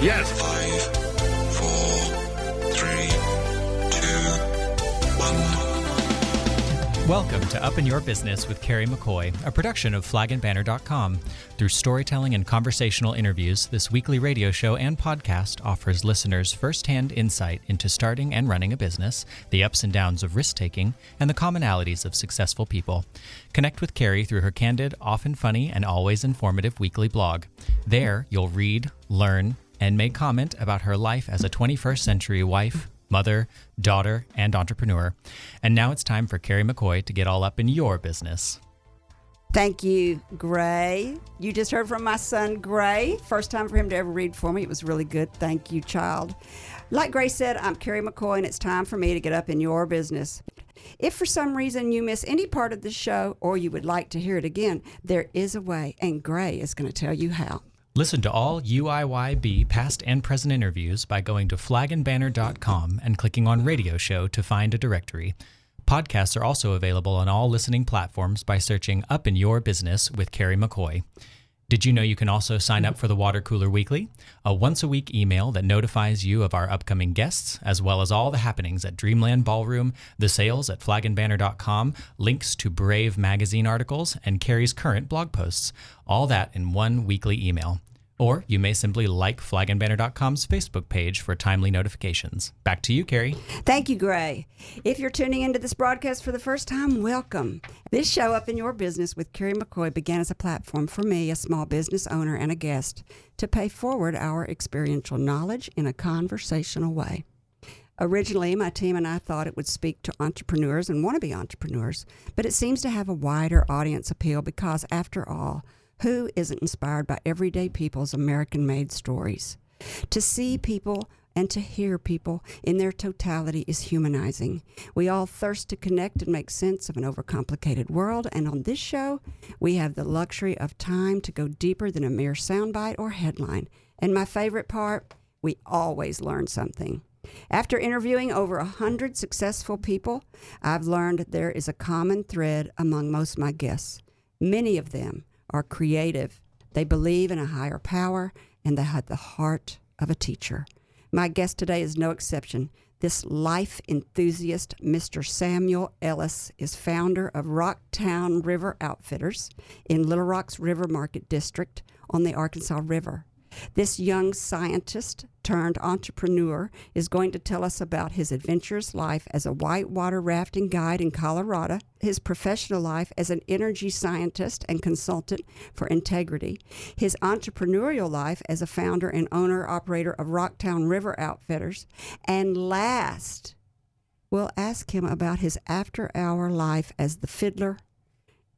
Yes. Five, four, three, two, one. Welcome to Up in Your Business with Carrie McCoy, a production of flagandbanner.com. Through storytelling and conversational interviews, this weekly radio show and podcast offers listeners firsthand insight into starting and running a business, the ups and downs of risk taking, and the commonalities of successful people. Connect with Carrie through her candid, often funny, and always informative weekly blog. There, you'll read, learn, and make comment about her life as a 21st century wife, mother, daughter, and entrepreneur. And now it's time for Carrie McCoy to get all up in your business. Thank you, Gray. You just heard from my son, Gray. First time for him to ever read for me. It was really good. Thank you, child. Like Gray said, I'm Carrie McCoy, and it's time for me to get up in your business. If for some reason you miss any part of the show or you would like to hear it again, there is a way, and Gray is going to tell you how. Listen to all UIYB past and present interviews by going to flagandbanner.com and clicking on radio show to find a directory. Podcasts are also available on all listening platforms by searching Up in Your Business with Carrie McCoy. Did you know you can also sign up for the Water Cooler Weekly, a once a week email that notifies you of our upcoming guests, as well as all the happenings at Dreamland Ballroom, the sales at flagandbanner.com, links to Brave magazine articles, and Carrie's current blog posts. All that in one weekly email. Or you may simply like flagandbanner.com's Facebook page for timely notifications. Back to you, Carrie. Thank you, Gray. If you're tuning into this broadcast for the first time, welcome. This show, Up in Your Business with Carrie McCoy, began as a platform for me, a small business owner and a guest, to pay forward our experiential knowledge in a conversational way. Originally, my team and I thought it would speak to entrepreneurs and want to be entrepreneurs, but it seems to have a wider audience appeal because, after all, who isn't inspired by everyday people's American made stories? To see people and to hear people in their totality is humanizing. We all thirst to connect and make sense of an overcomplicated world, and on this show, we have the luxury of time to go deeper than a mere soundbite or headline. And my favorite part, we always learn something. After interviewing over a hundred successful people, I've learned there is a common thread among most of my guests. Many of them are creative. They believe in a higher power and they have the heart of a teacher. My guest today is no exception. This life enthusiast, Mr. Samuel Ellis, is founder of Rocktown River Outfitters in Little Rock's River Market District on the Arkansas River. This young scientist turned entrepreneur is going to tell us about his adventurous life as a whitewater rafting guide in Colorado, his professional life as an energy scientist and consultant for Entegrity, his entrepreneurial life as a founder and owner operator of Rocktown River Outfitters, and last, we'll ask him about his after hour life as the fiddler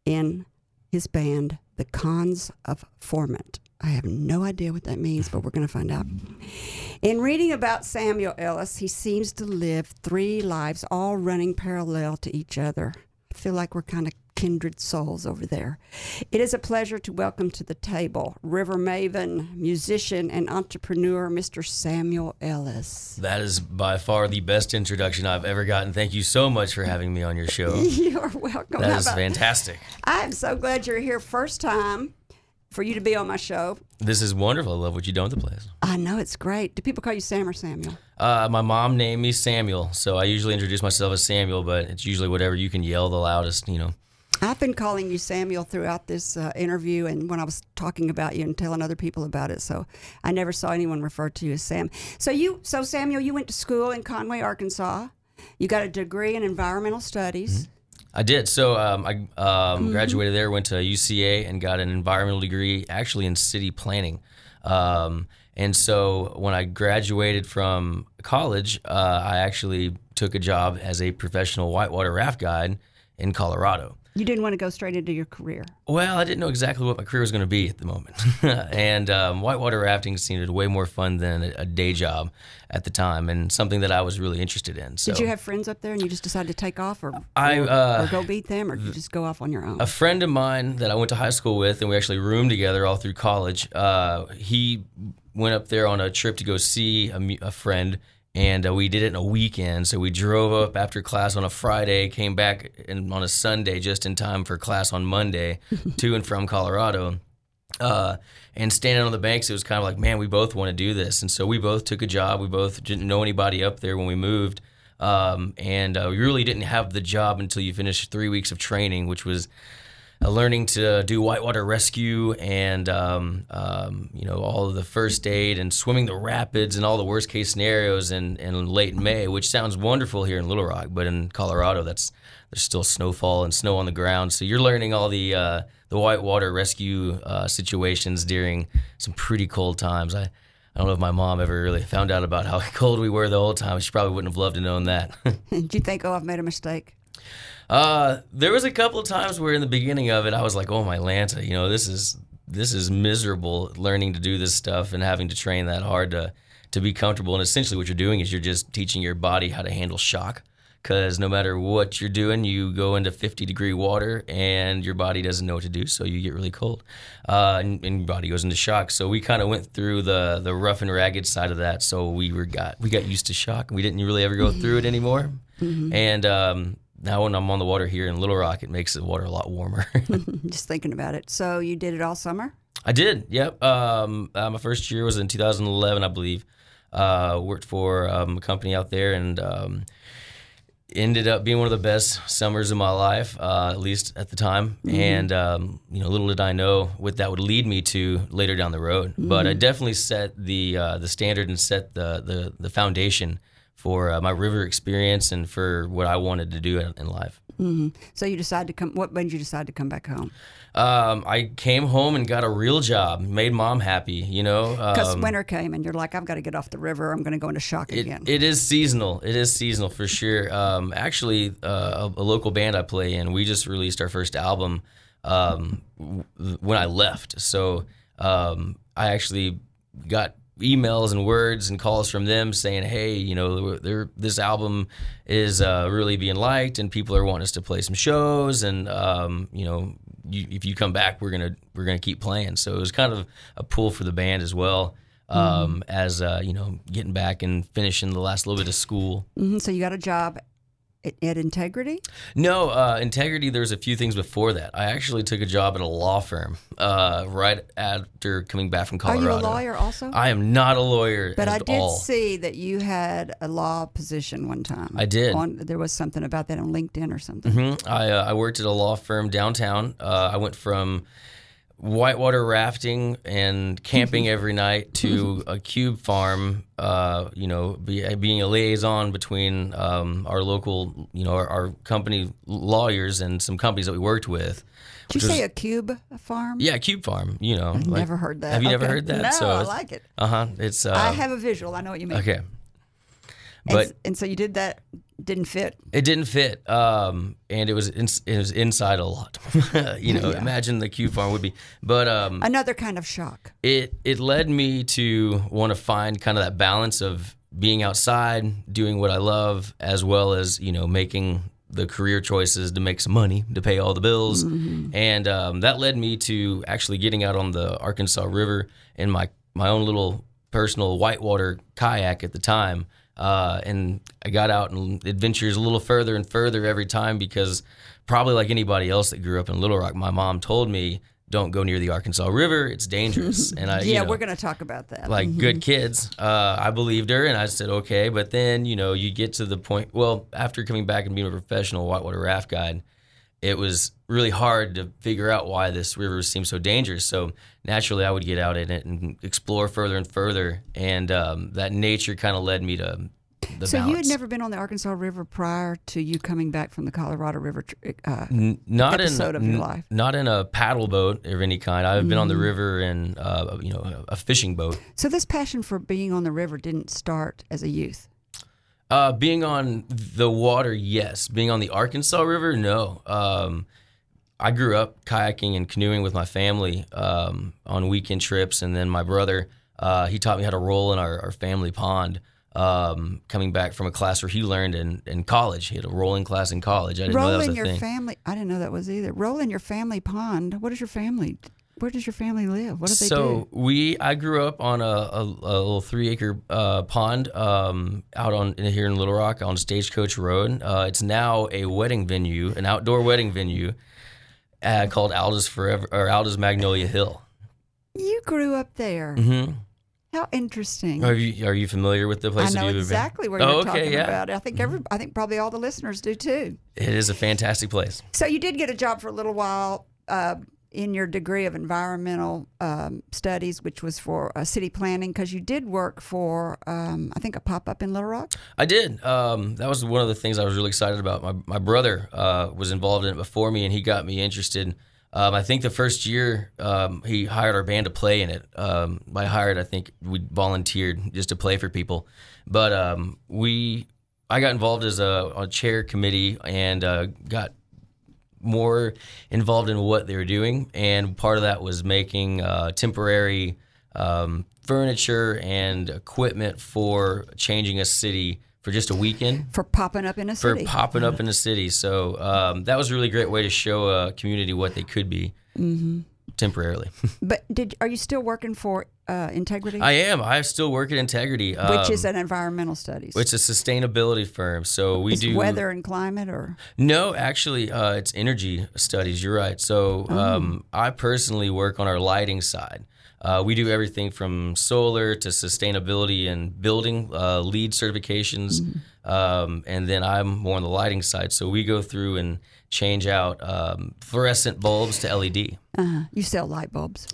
in his band, The Cons of Formant. I have no idea what that means, but we're going to find out. In reading about Samuel Ellis, he seems to live three lives, all running parallel to each other. I feel like we're kind of kindred souls over there. It is a pleasure to welcome to the table river maven, musician, and entrepreneur, Mr. Samuel Ellis. That is by far the best introduction I've ever gotten. Thank you so much for having me on your show. You're welcome. That How is about- fantastic. I'm so glad you're here first time for you to be on my show. This is wonderful. I love what you do with the place. I know it's great. Do people call you Sam or Samuel? Uh, my mom named me Samuel, so I usually introduce myself as Samuel, but it's usually whatever you can yell the loudest, you know. I've been calling you Samuel throughout this uh, interview and when I was talking about you and telling other people about it. So I never saw anyone refer to you as Sam. So you, so Samuel, you went to school in Conway, Arkansas. You got a degree in environmental studies. I did. So um, I um, Mm-hmm. graduated there, went to UCA, and got an environmental degree actually in city planning. Um, and so when I graduated from college, uh, I actually took a job as a professional whitewater raft guide in Colorado. You didn't want to go straight into your career. Well, I didn't know exactly what my career was going to be at the moment. and um, whitewater rafting seemed way more fun than a, a day job at the time and something that I was really interested in. So Did you have friends up there and you just decided to take off or, I, or, uh, or go beat them or did you just go off on your own? a friend of mine that I went to high school with, and we actually roomed together all through college. Uh, he went up there on a trip to go see a, a friend, and uh, we did it in a weekend. So we drove up after class on a Friday, came back in, on a Sunday just in time for class on Monday, to and from Colorado. Uh, and standing on the banks, it was kind of like, man, we both want to do this. And so we both took a job. We both didn't know anybody up there when we moved. Um, and uh, we really didn't have the job until you finished three weeks of training, which was uh, learning to do whitewater rescue and um, um, you know all of the first aid and swimming the rapids and all the worst case scenarios in, in late May, which sounds wonderful here in Little Rock, but in Colorado, that's there's still snowfall and snow on the ground, so you're learning all the uh, the whitewater rescue uh, situations during some pretty cold times. I I don't know if my mom ever really found out about how cold we were the whole time. She probably wouldn't have loved to known that. Did you think, oh, I've made a mistake? Uh, there was a couple of times where in the beginning of it, I was like, "Oh my Lanta, you know, this is this is miserable learning to do this stuff and having to train that hard to to be comfortable." And essentially, what you're doing is you're just teaching your body how to handle shock. Because no matter what you're doing, you go into 50 degree water and your body doesn't know what to do, so you get really cold, uh, and, and your body goes into shock. So we kind of went through the the rough and ragged side of that. So we were got we got used to shock. We didn't really ever go through it anymore. And um, now when I'm on the water here in Little Rock, it makes the water a lot warmer. Just thinking about it. So you did it all summer? I did. Yep. Um, uh, my first year was in 2011, I believe. Uh, worked for um, a company out there and um, ended up being one of the best summers of my life, uh, at least at the time. And um, you know, little did I know what that would lead me to later down the road. But I definitely set the uh, the standard and set the the, the foundation for uh, my river experience and for what I wanted to do in, in life. So you decided to come. What made you decide to come back home? Um, I came home and got a real job, made mom happy. You know, Because um, winter came and you're like, I've got to get off the river. I'm going to go into shock it, again. it is seasonal. It is seasonal for sure. Um, actually, uh, a, a local band I play in, we just released our first album um, w- when I left. So um, I actually got emails and words and calls from them saying, "Hey, you know, they're, this album is uh, really being liked, and people are wanting us to play some shows, and um, you know, you, if you come back, we're gonna we're gonna keep playing." So it was kind of a pull for the band as well. Um, as uh, you know, getting back and finishing the last little bit of school. hmm So you got a job at, Entegrity? No, uh, Entegrity. There's a few things before that. I actually took a job at a law firm uh, right after coming back from Are you a lawyer also? I am not a lawyer but I did all. see that you had a law position one time. I did. On, there was something about that on LinkedIn or something. Mhm. I, uh, I worked at a law firm downtown. Uh, I went from whitewater rafting and camping every night to a cube farm. Uh, you know, be, being a liaison between um, our local, you know, our, our company lawyers and some companies that we worked with. Did you which say a cube farm? Yeah, cube farm. You know, I've like- never heard that. Have you never heard that? No, So I like it. Uh huh. It's uh, I have a visual. I know what you mean. okay, but s- and so you did that. Didn't fit. it didn't fit, um, and it was in, it was inside a lot. you know, imagine the cube farm would be, but um, Another kind of shock. it it led me to want to find kind of that balance of being outside, doing what I love, as well as you know making the career choices to make some money to pay all the bills, and um, that led me to actually getting out on the Arkansas River in my my own little personal whitewater kayak at the time. Uh, and I got out and adventures a little further and further every time because probably like anybody else that grew up in Little Rock, my mom told me, "Don't go near the Arkansas River; it's dangerous." And I, you yeah, know, we're going to talk about that. like good kids. Uh, I believed her, and I said okay. But then you know you get to the point. Well, after coming back and being a professional whitewater raft guide, it was really hard to figure out why this river seemed so dangerous. So naturally, I would get out in it and explore further and further, and um, that nature kind of led me to the so balance. you had never been on the Arkansas River prior to you coming back from the Colorado River. Uh, N- not episode in of your n- life. not in a paddle boat of any kind. I've been on Mm. the river in uh, you know a fishing boat. so this passion for being on the river didn't start as a youth. Uh, being on the water, yes. Being on the Arkansas River, no. Um, I grew up kayaking and canoeing with my family um, on weekend trips, and then my brother, uh, he taught me how to roll in our, our family pond. Um, coming back from a class where he learned in, in college, he had a rolling class in college. I didn't know that was a your thing. family. I didn't know that was either. Roll in your family pond. What is your family? Where does your family live? What do they so do? we, I grew up on a, a, a little three acre uh, pond um, out on in, here in Little Rock on Stagecoach Road. Uh, it's now a wedding venue, an outdoor wedding venue uh, called Alda's Forever or Alda's Magnolia Hill. You grew up there. hmm How interesting. Are you are you familiar with the place? I know been? exactly where Oh, you're okay, talking yeah. about. I think every, I think probably all the listeners do too. It is a fantastic place. So you did get a job for a little while uh, in your degree of environmental um, studies, which was for uh, city planning, because you did work for um, I think a pop up in Little Rock. I did. Um, that was one of the things I was really excited about. My my brother uh, was involved in it before me, and he got me interested. Um, I think the first year um, he hired our band to play in it. Um, by hired, I think we volunteered just to play for people. But we, I got involved as a, a chair committee and uh, got more involved in what they were doing, and part of that was making uh, temporary um, furniture and equipment for changing a city for just a weekend For popping up in a for city. For popping up in the city. So um, that was a really great way to show a community what they could be Mm-hmm. Temporarily. but did are you still working for uh, Entegrity, I am. I still work at Entegrity, um, which is an environmental studies? which is a sustainability firm. So we Is do weather and climate, or No, actually, uh, it's energy studies. You're right. So Oh. um, I personally work on our lighting side. Uh, we do everything from solar to sustainability and building uh, LEED certifications, Mm-hmm. um, and then I'm more on the lighting side. So we go through and change out um, fluorescent bulbs to LED. uh, you sell light bulbs.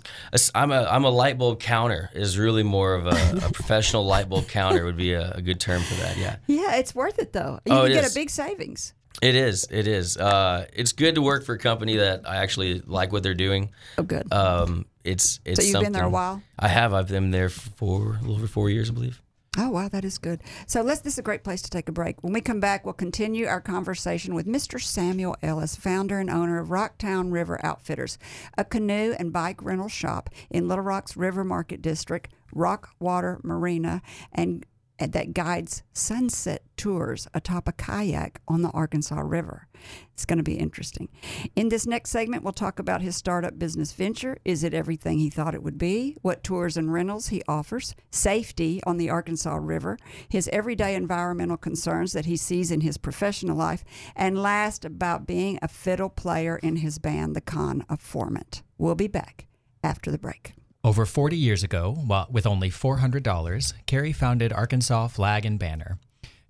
I'm a I'm a light bulb counter. Is really more of a, a professional light bulb counter would be a, a good term for that. Yeah. Yeah, it's worth it though. You Oh, can get is. a big savings. It is. It is. Uh, it's good to work for a company that I actually like what they're doing. Oh, good. Um, it's it's. so you've been there a while. I have. I've been there for a little over four years, I believe. Oh wow, that is good. So let's. This is a great place to take a break. When we come back, we'll continue our conversation with Mr. Samuel Ellis, founder and owner of Rocktown River Outfitters, a canoe and bike rental shop in Little Rock's River Market District, Rockwater Marina, and and that guides sunset tours atop a kayak on the Arkansas River. It's going to be interesting. In this next segment, we'll talk about his startup business venture. Is it everything he thought it would be? What tours and rentals he offers? Safety on the Arkansas River? His everyday environmental concerns that he sees in his professional life? And last, about being a fiddle player in his band, The Con of Formant. We'll be back after the break. Over 40 years ago, with only $400, Carrie founded Arkansas Flag and Banner.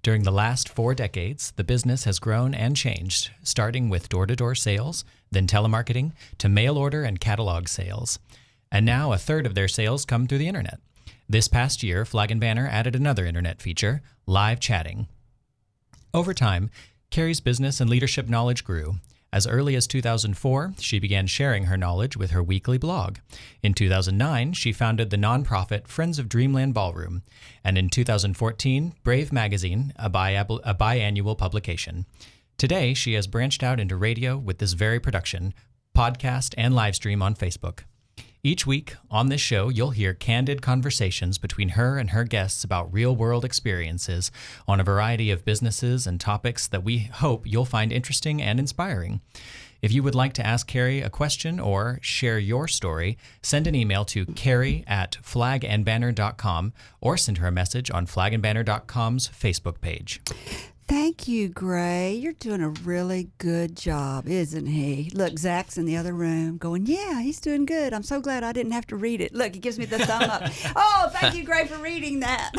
During the last four decades, the business has grown and changed, starting with door to door sales, then telemarketing, to mail order and catalog sales. And now a third of their sales come through the internet. This past year, Flag and Banner added another internet feature live chatting. Over time, Carrie's business and leadership knowledge grew. As early as 2004, she began sharing her knowledge with her weekly blog. In 2009, she founded the nonprofit Friends of Dreamland Ballroom. And in 2014, Brave Magazine, a, a biannual publication. Today, she has branched out into radio with this very production, podcast, and live stream on Facebook. Each week on this show, you'll hear candid conversations between her and her guests about real world experiences on a variety of businesses and topics that we hope you'll find interesting and inspiring. If you would like to ask Carrie a question or share your story, send an email to carrie at flagandbanner.com or send her a message on flagandbanner.com's Facebook page. Thank you, Gray. You're doing a really good job, isn't he? Look, Zach's in the other room going, Yeah, he's doing good. I'm so glad I didn't have to read it. Look, he gives me the thumb up. Oh, thank you, Gray, for reading that.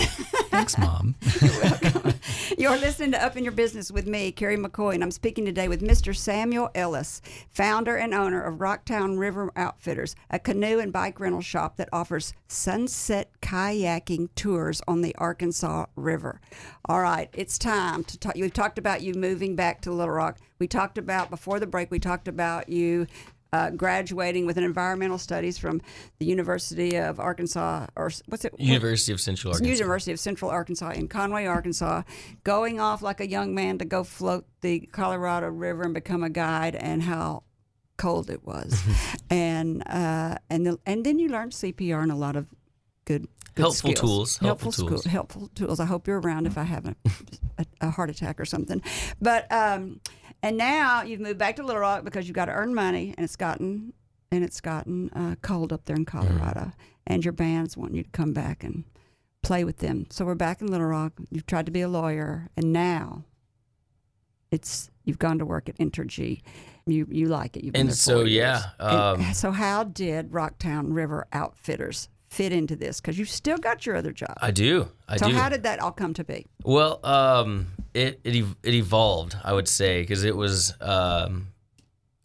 Thanks, Mom. You're listening to Up in Your Business with me, Carrie McCoy, and I'm speaking today with Mr. Samuel Ellis, founder and owner of Rocktown River Outfitters, a canoe and bike rental shop that offers sunset kayaking tours on the Arkansas River. All right, it's time to talk. We've talked about you moving back to Little Rock. We talked about, before the break, we talked about you uh, graduating with an environmental studies from the University of Arkansas, or what's it? University of Central Arkansas. University of Central Arkansas in Conway, Arkansas, going off like a young man to go float the Colorado River and become a guide, and how cold it was, and uh, and the, and then you learned CPR and a lot of good. good Helpful skills. tools, helpful school- tools. helpful tools. I hope you're around if I have a, a, a heart attack or something. But um, and now you've moved back to Little Rock because you've got to earn money, and it's gotten and it's gotten uh, cold up there in Colorado, and your band's wanting you to come back and play with them. So we're back in Little Rock. You've tried to be a lawyer, and now it's you've gone to work at Entergy. You you like it. You've been And there so, yeah, years. And um, so how did Rocktown River Outfitters fit into this? Because you've still got your other job. I do. I so do. how did that all come to be? Well, um, it it, it evolved, I would say, because it was um,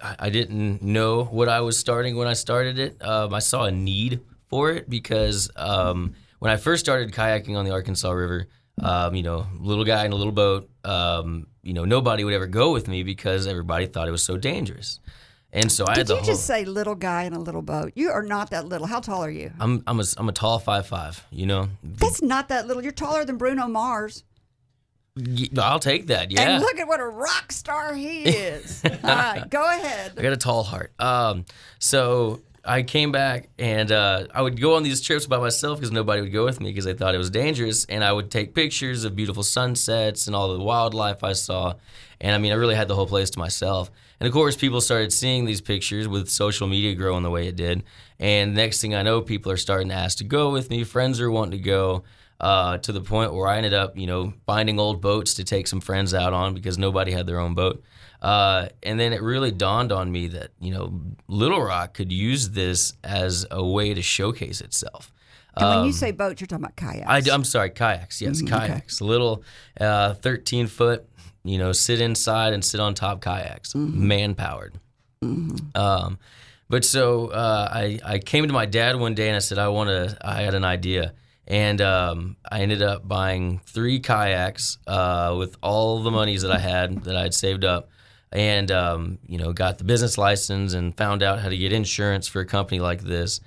I, I didn't know what I was starting when I started it. Um, I saw a need for it because um, when I first started kayaking on the Arkansas River, um, you know, little guy in a little boat, um, you know, nobody would ever go with me because everybody thought it was so dangerous. And so I had Did the you whole. just say little guy in a little boat? You are not that little. How tall are you? I'm I'm a I'm a tall five five. You know, That's not that little. You're taller than Bruno Mars. Y- I'll take that. Yeah. And look at what a rock star he is. All right, go ahead. I got a tall heart. Um, so I came back and uh, I would go on these trips by myself because nobody would go with me because they thought it was dangerous. And I would take pictures of beautiful sunsets and all the wildlife I saw. And I mean, I really had the whole place to myself. And of course, people started seeing these pictures with social media growing the way it did. And next thing I know, people are starting to ask to go with me. Friends are wanting to go. Uh, to the point where I ended up, you know, finding old boats to take some friends out on because nobody had their own boat. Uh, and then it really dawned on me that you know Little Rock could use this as a way to showcase itself. And when you say boat, you're talking about kayaks. Um, I, am sorry, kayaks. Yes, kayaks. Little uh, 13 foot, you know, sit inside and sit on top kayaks, man powered. Um, but so uh, I, I came to my dad one day and I said, I want to, I had an idea. And um, I ended up buying three kayaks uh, with all the monies that I had that I had saved up. And, um, you know, got the business license and found out how to get insurance for a company like this.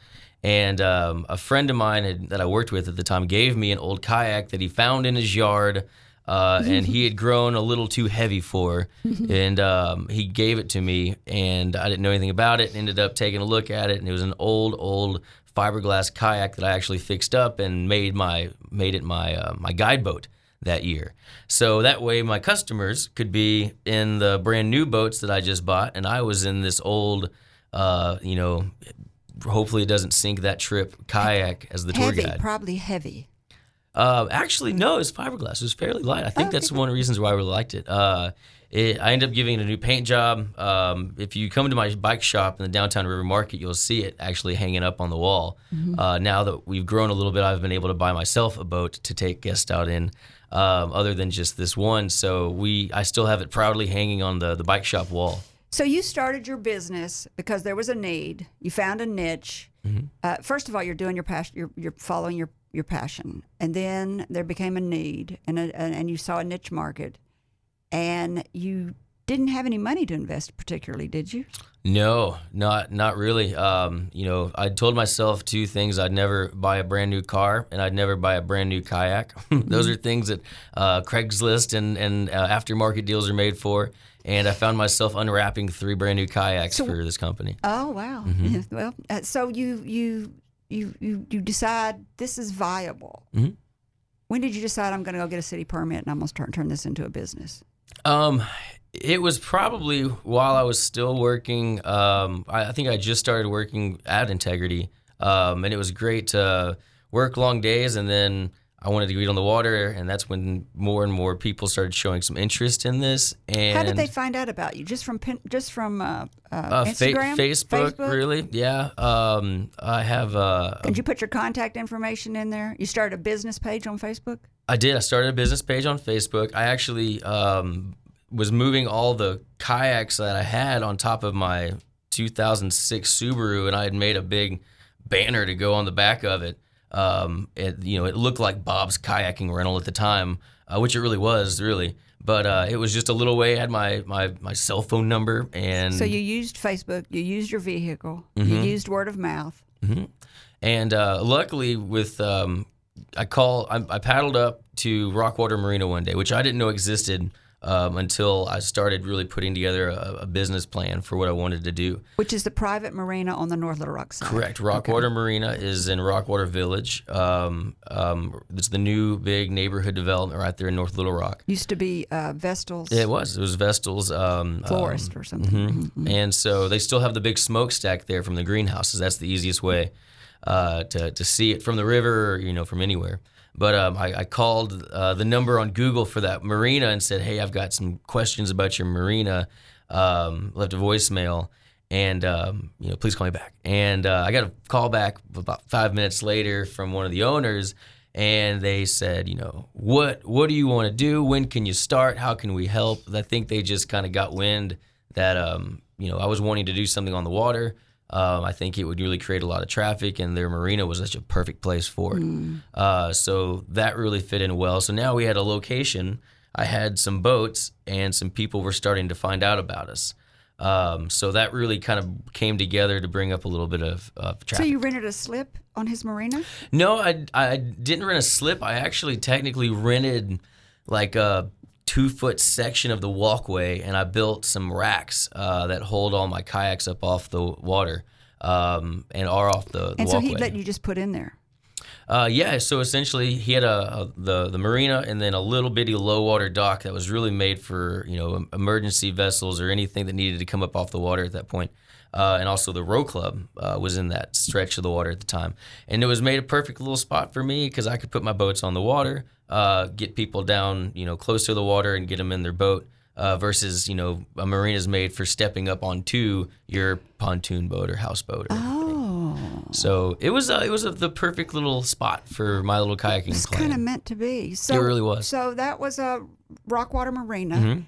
And um, a friend of mine had, that I worked with at the time gave me an old kayak that he found in his yard, uh, and he had grown a little too heavy for. and um, he gave it to me, and I didn't know anything about it. Ended up taking a look at it, and it was an old, old fiberglass kayak that I actually fixed up and made my made it my uh, my guide boat that year. So that way my customers could be in the brand new boats that I just bought, and I was in this old, uh, you know, hopefully it doesn't sink that trip kayak as the tour guide. heavy, guide. probably heavy. Uh, actually, no, it's fiberglass. It was fairly light. I think that's one of the reasons why I really liked it. Uh, it I ended up giving it a new paint job. Um, if you come to my bike shop in the downtown River Market, you'll see it actually hanging up on the wall. Uh, now that we've grown a little bit, I've been able to buy myself a boat to take guests out in, um, other than just this one. So we, I still have it proudly hanging on the the bike shop wall. So you started your business because there was a need. You found a niche. Mm-hmm. Uh, first of all, you're doing your passion. You're, you're following your, your passion, and then there became a need, and a, and and you saw a niche market, and you didn't have any money to invest particularly, did you? No, not not really. Um, you know, I told myself two things: I'd never buy a brand new car, and I'd never buy a brand new kayak. Those are things that uh, Craigslist and and uh, aftermarket deals are made for. And I found myself unwrapping three brand new kayaks So- for this company. Oh wow! Mm-hmm. Well, uh, so you you you you you decide this is viable. Mhm. When did you decide I'm going to go get a city permit and I'm going to start turn this into a business? Um, it was probably while I was still working. Um, I, I think I just started working at Entegrity, um, and it was great to work long days, and then I wanted to get on the water, and that's when more and more people started showing some interest in this. And How did they find out about you? Just from pin, just from uh, uh, uh, fa- Instagram, Facebook, really? Yeah. Um, I have. Uh, Did you put your contact information in there? You started a business page on Facebook. I did. I started a business page on Facebook. I actually um, was moving all the kayaks that I had on top of my 2006 Subaru, and I had made a big banner to go on the back of it. Um, it you know, it looked like Bob's kayaking rental at the time, uh, which it really was, really. But uh, it was just a little way. I had my my my cell phone number, and So you used Facebook. You used your vehicle. You Mm-hmm. used word of mouth. And uh, luckily, with um, I call I, I paddled up to Rockwater Marina one day, which I didn't know existed um, until I started really putting together a, a business plan for what I wanted to do. Which is the private marina on the North Little Rock side. Correct. Rockwater Marina is in Rockwater Village. Um, um, it's the new big neighborhood development right there in North Little Rock. Used to be uh, Vestal's It was. It was Vestal's. Um, florist um, or something. mhm. And so they still have the big smokestack there from the greenhouses. That's the easiest way. Uh, to to see it from the river, or, you know, from anywhere. But um, I, I called uh, the number on Google for that marina and said, "Hey, I've got some questions about your marina." Um, left a voicemail, and um, you know, please call me back. And uh, I got a call back about five minutes later from one of the owners, and they said, you know, what what do you want to do? When can you start? How can we help? I think they just kind of got wind that um, you know I was wanting to do something on the water. Um, I think it would really create a lot of traffic, and their marina was such a perfect place for it. Uh, so that really fit in well. So now we had a location. I had some boats, and some people were starting to find out about us. Um, so that really kind of came together to bring up a little bit of, of traffic. So you rented a slip on his marina? No, I, I didn't rent a slip. I actually technically rented like a two foot section of the walkway, and I built some racks uh, that hold all my kayaks up off the water um, and are off the, the And so walkway. he let you just put in there. Uh, yeah, so essentially he had a, a the the marina and then a little bitty low water dock that was really made for you know emergency vessels or anything that needed to come up off the water at that point. Uh, and also the row club uh, was in that stretch of the water at the time, and it was made a perfect little spot for me because I could put my boats on the water, uh, get people down you know close to the water and get them in their boat. Uh, versus, you know, a marina is made for stepping up onto your pontoon boat or houseboat. Or, Oh, so it was uh, it was a, the perfect little spot for my little kayaking it's kind of meant to be. So, It really was. So that was a Rockwater Marina, Mhm.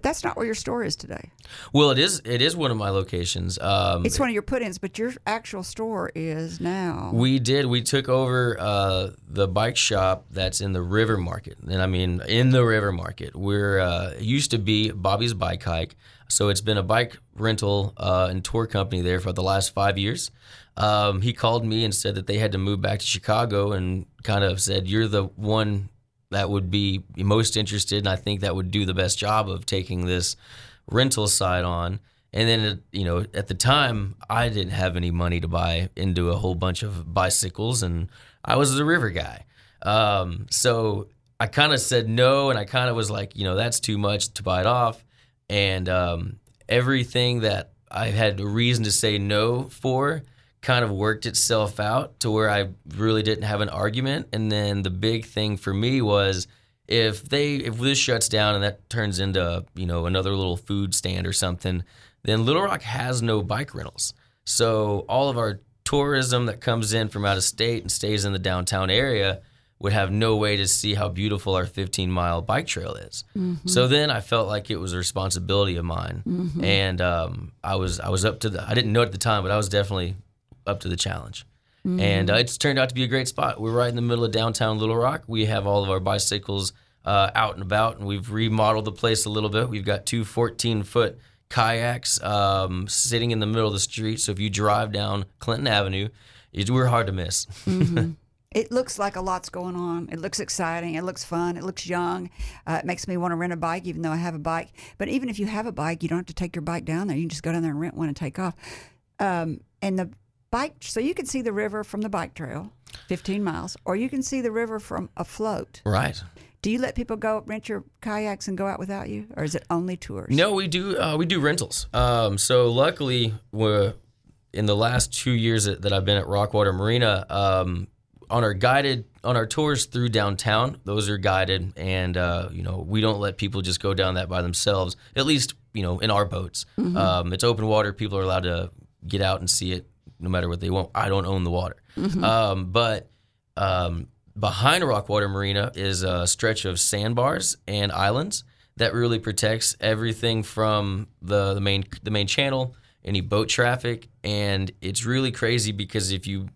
But that's not where your store is today. Well, it is it is one of my locations. Um, It's one of your put-ins, but your actual store is now. we did we took over uh, the bike shop that's in the River Market, and I mean in the River Market. We're uh, it used to be Bobby's Bike Hike, so it's been a bike rental uh, and tour company there for the last five years. Um, he called me and said that they had to move back to Chicago, and kind of said, "You're the one that would be most interested, and I think that would do the best job of taking this rental side on." And then, it- you know, at the time, I didn't have any money to buy into a whole bunch of bicycles, and I was the river guy. Um, so I kind of said no, and I kind of was like, you know, that's too much to bite off. And um, everything that I had a reason to say no for kind of worked itself out to where I really didn't have an argument. And then the big thing for me was if they if this shuts down and that turns into you know another little food stand or something, then Little Rock has no bike rentals. So all of our tourism that comes in from out of state and stays in the downtown area would have no way to see how beautiful our 15 mile bike trail is. So then I felt like it was a responsibility of mine, and um, I was I was up to the I didn't know at the time, but I was definitely up to the challenge. And uh, it's turned out to be a great spot. We're right in the middle of downtown Little Rock. We have all of our bicycles uh, out and about, and we've remodeled the place a little bit. We've got two 14 foot kayaks um, sitting in the middle of the street. So if you drive down Clinton Avenue, it, we're hard to miss. It looks like a lot's going on. It looks exciting. It looks fun. It looks young. Uh, it makes me want to rent a bike, even though I have a bike. But even if you have a bike, you don't have to take your bike down there. You can just go down there and rent one and take off. Um, and the bike, so you can see the river from the bike trail, 15 miles, or you can see the river from afloat. right. Do you let people go rent your kayaks and go out without you, or is it only tours? No, we do. Uh, we do rentals. Um, so luckily, we're in the last two years that, that I've been at Rockwater Marina. Um, on our guided on our tours through downtown, those are guided, and uh, you know we don't let people just go down that by themselves. At least you know in our boats, um, it's open water. People are allowed to get out and see it no matter what they want. I don't own the water, um, but um, behind Rockwater Marina is a stretch of sandbars and islands that really protects everything from the, the main the main channel, any boat traffic, and it's really crazy because if you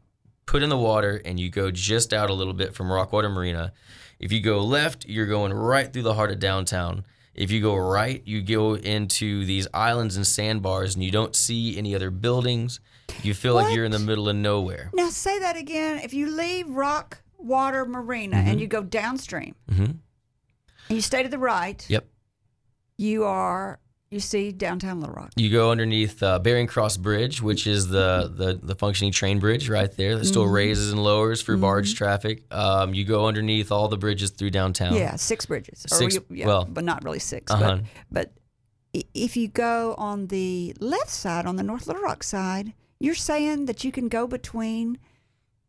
put in the water and you go just out a little bit from Rockwater Marina, if you go left, you're going right through the heart of downtown. If you go right, you go into these islands and sandbars, and you don't see any other buildings. You feel like you're in the middle of nowhere. Now say that again. If you leave Rock Water Marina Mm-hmm. and you go downstream, Mhm. and you stay to the right, Yep. you are you see downtown Little Rock. You go underneath uh, Baring Cross Bridge, which is the, the the functioning train bridge right there that still raises and lowers for barge traffic. Um, you go underneath all the bridges through downtown. Yeah, six bridges. Six- you- yeah, well- but not really 6 Uh-huh. But, but if you go on the left side, on the North Little Rock side, you're saying that you can go between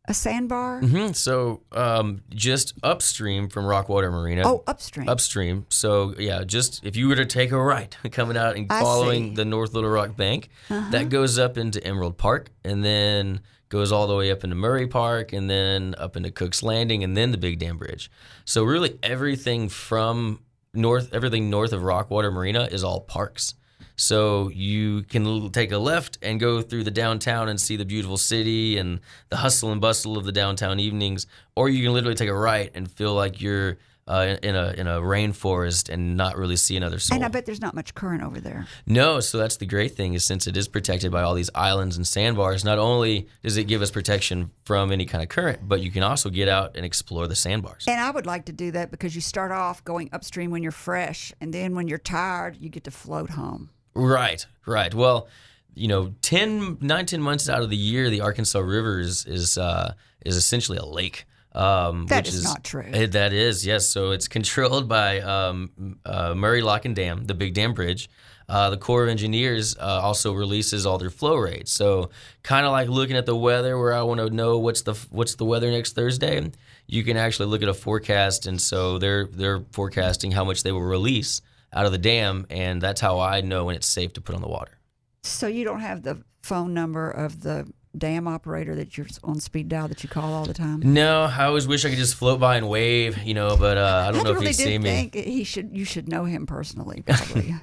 a sandbar? hmm So um, just upstream from Rockwater Marina. Oh, upstream. upstream. So yeah, just if you were to take a right coming out and I following see. Uh-huh. the North Little Rock Bank, that goes up into Emerald Park and then goes all the way up into Murray Park and then up into Cook's Landing and then the Big Dam Bridge. So really everything from north, everything north of Rockwater Marina is all parks. So you can take a left and go through the downtown and see the beautiful city and the hustle and bustle of the downtown evenings, or you can literally take a right and feel like you're uh, in a in a rainforest and not really see another soul. and I bet there's not much current over there. No, so that's the great thing is since it is protected by all these islands and sandbars, not only does it give us protection from any kind of current, but you can also get out and explore the sandbars. And I would like to do that because you start off going upstream when you're fresh, and then when you're tired, you get to float home. Right, right. Well, you know, 10, 9, 10 months out of the year, the Arkansas River is is, uh, is essentially a lake. Um, That which is not true. Eh, That is, yes. So it's controlled by um, uh, Murray Lock and Dam, the Big Dam Bridge. Uh, the Corps of Engineers uh, also releases all their flow rates. So kind of like looking at the weather, where I want to know what's the what's the weather next Thursday, you can actually look at a forecast, and so they're they're forecasting how much they will release out of the dam, and that's how I know when it's safe to put on the water. So you don't have the phone number of the dam operator that you're on speed dial that you call all the time. No, I always wish I could just float by and wave, you know, but uh, I don't know if really he'd see me. think he should. You should know him personally, probably.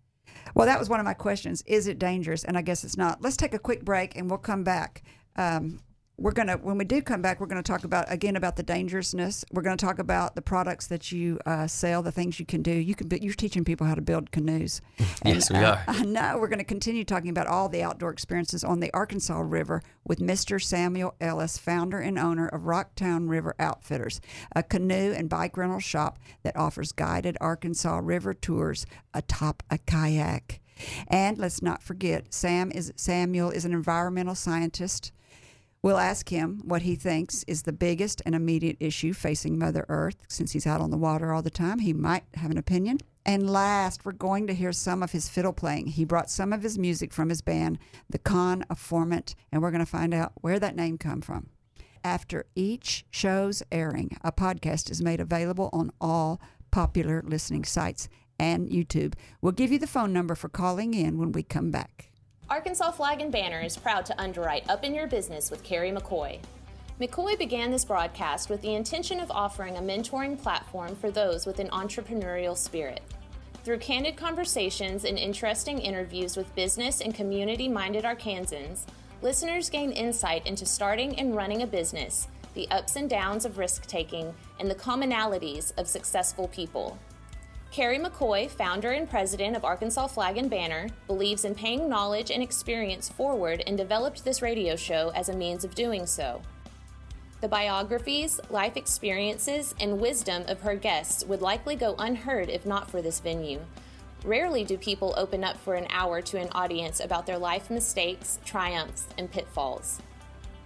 well, that was one of my questions. Is it dangerous? And I guess it's not. Let's take a quick break, and we'll come back. Um, we're gonna when we do come back, we're gonna talk about again about the dangerousness. We're gonna talk about the products that you uh, sell, the things you can do. you can you're teaching people how to build canoes. Yes, we uh, are. I know. We're going to continue talking about all the outdoor experiences on the Arkansas River with Mr. Samuel Ellis, founder and owner of Rocktown River Outfitters, a canoe and bike rental shop that offers guided Arkansas River tours atop a kayak. And let's not forget, Sam is Samuel is an environmental scientist. We'll ask him what he thinks is the biggest and immediate issue facing Mother Earth. Since he's out on the water all the time, he might have an opinion. And last, we're going to hear some of his fiddle playing. He brought some of his music from his band, The Con of Formant, and we're going to find out where that name come from. After each show's airing, a podcast is made available on all popular listening sites and YouTube. We'll give you the phone number for calling in when we come back. Arkansas Flag and Banner is proud to underwrite Up in Your Business with Carrie McCoy. McCoy began this broadcast with the intention of offering a mentoring platform for those with an entrepreneurial spirit. Through candid conversations and interesting interviews with business and community minded Arkansans, listeners gain insight into starting and running a business, the ups and downs of risk taking, and the commonalities of successful people. Carrie McCoy, founder and president of Arkansas Flag and Banner, believes in paying knowledge and experience forward and developed this radio show as a means of doing so. The biographies, life experiences, and wisdom of her guests would likely go unheard if not for this venue. Rarely do people open up for an hour to an audience about their life mistakes, triumphs, and pitfalls.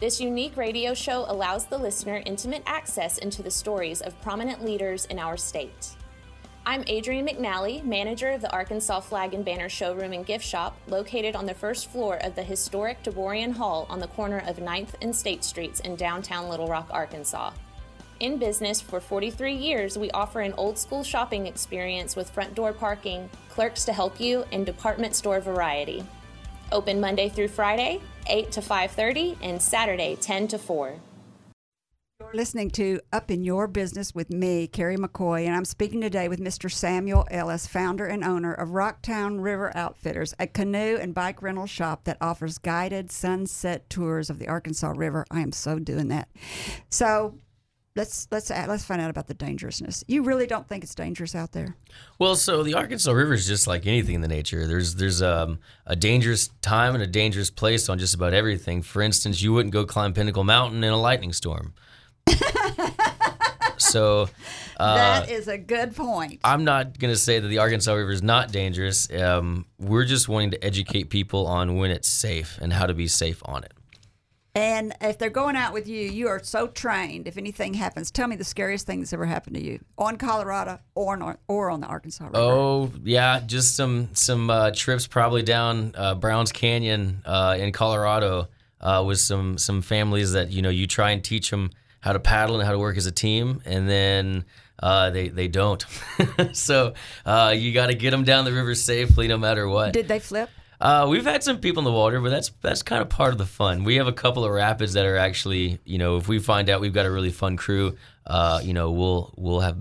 This unique radio show allows the listener intimate access into the stories of prominent leaders in our state. I'm Adrienne McNally, manager of the Arkansas Flag and Banner Showroom and Gift Shop, located on the first floor of the historic Taborian Hall on the corner of 9th and State Streets in downtown Little Rock, Arkansas. In business for 43 years, we offer an old school shopping experience with front door parking, clerks to help you, and department store variety. Open Monday through Friday, 8 to 5:30 and Saturday 10 to 4. You're listening to Up in Your Business with me, Carrie McCoy, and I'm speaking today with Mr. Samuel Ellis, founder and owner of Rocktown River Outfitters, a canoe and bike rental shop that offers guided sunset tours of the Arkansas River. I am so doing that. So let's let's let's find out about the dangerousness. You really don't think it's dangerous out there? Well, so the Arkansas River is just like anything in the nature. There's there's um, a dangerous time and a dangerous place on just about everything. For instance, you wouldn't go climb Pinnacle Mountain in a lightning storm. so uh, that is a good point. I'm not going to say that the Arkansas River is not dangerous. Um, we're just wanting to educate people on when it's safe and how to be safe on it. And if they're going out with you, you are so trained. If anything happens, tell me the scariest thing that's ever happened to you on Colorado or on, or on the Arkansas River. Oh yeah, just some some uh, trips probably down uh, Browns Canyon uh, in Colorado. uh, with some some families that you know you try and teach them how to paddle and how to work as a team, and then uh, they they don't. so uh, you got to get them down the river safely, no matter what. Did they flip? Uh, we've had some people in the water, but that's that's kind of part of the fun. We have a couple of rapids that are actually, you know, if we find out we've got a really fun crew, uh, you know, we'll we'll have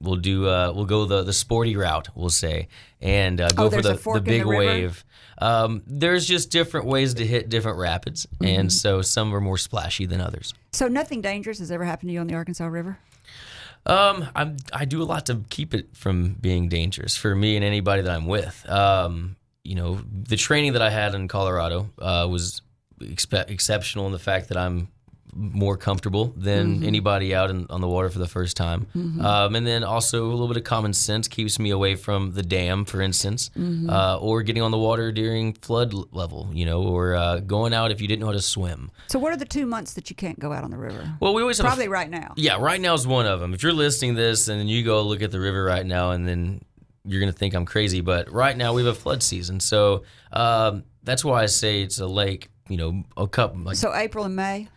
we'll do uh, we'll go the the sporty route, we'll say, and uh, go Oh, for the the big wave. Um, there's just different ways to hit different rapids, Mm-hmm. and so some are more splashy than others. So nothing dangerous has ever happened to you on the Arkansas River? Um, I'm I do a lot to keep it from being dangerous for me and anybody that I'm with. Um, you know, the training that I had in Colorado uh, was expe- exceptional in the fact that I'm more comfortable than anybody out in, on the water for the first time. Um, and then also a little bit of common sense keeps me away from the dam, for instance, uh, or getting on the water during flood level, you know, or uh, going out if you didn't know how to swim. So what are the two months that you can't go out on the river? Well, we always Probably right now. yeah, right now is one of them. If you're listening to this and you go look at the river right now, and then you're gonna think I'm crazy, but right now we have a flood season, so um, that's why I say it's a lake. You know, a couple like So April and May.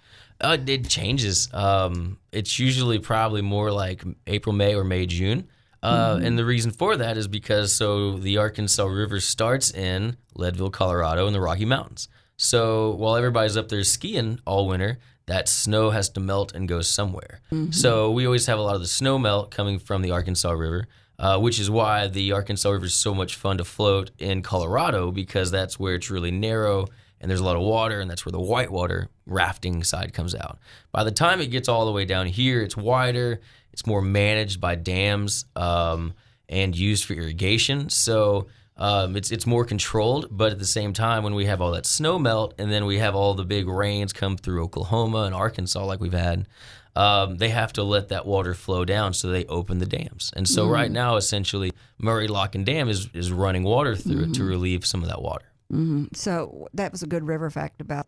uh, it changes. Um, it's usually probably more like April, May, or May, June. Uh, And the reason for that is because so the Arkansas River starts in Leadville, Colorado, in the Rocky Mountains. So while everybody's up there skiing all winter, that snow has to melt and go somewhere. So we always have a lot of the snow melt coming from the Arkansas River, uh, which is why the Arkansas River is so much fun to float in Colorado because that's where it's really narrow and there's a lot of water, and that's where the whitewater rafting side comes out. By the time it gets all the way down here, it's wider, it's more managed by dams um, and used for irrigation. So um, it's it's more controlled, but at the same time, when we have all that snow melt, and then we have all the big rains come through Oklahoma and Arkansas, like we've had, um, they have to let that water flow down, so they open the dams. And so right now, essentially, Murray Lock and Dam is is running water through it to relieve some of that water. So that was a good river fact about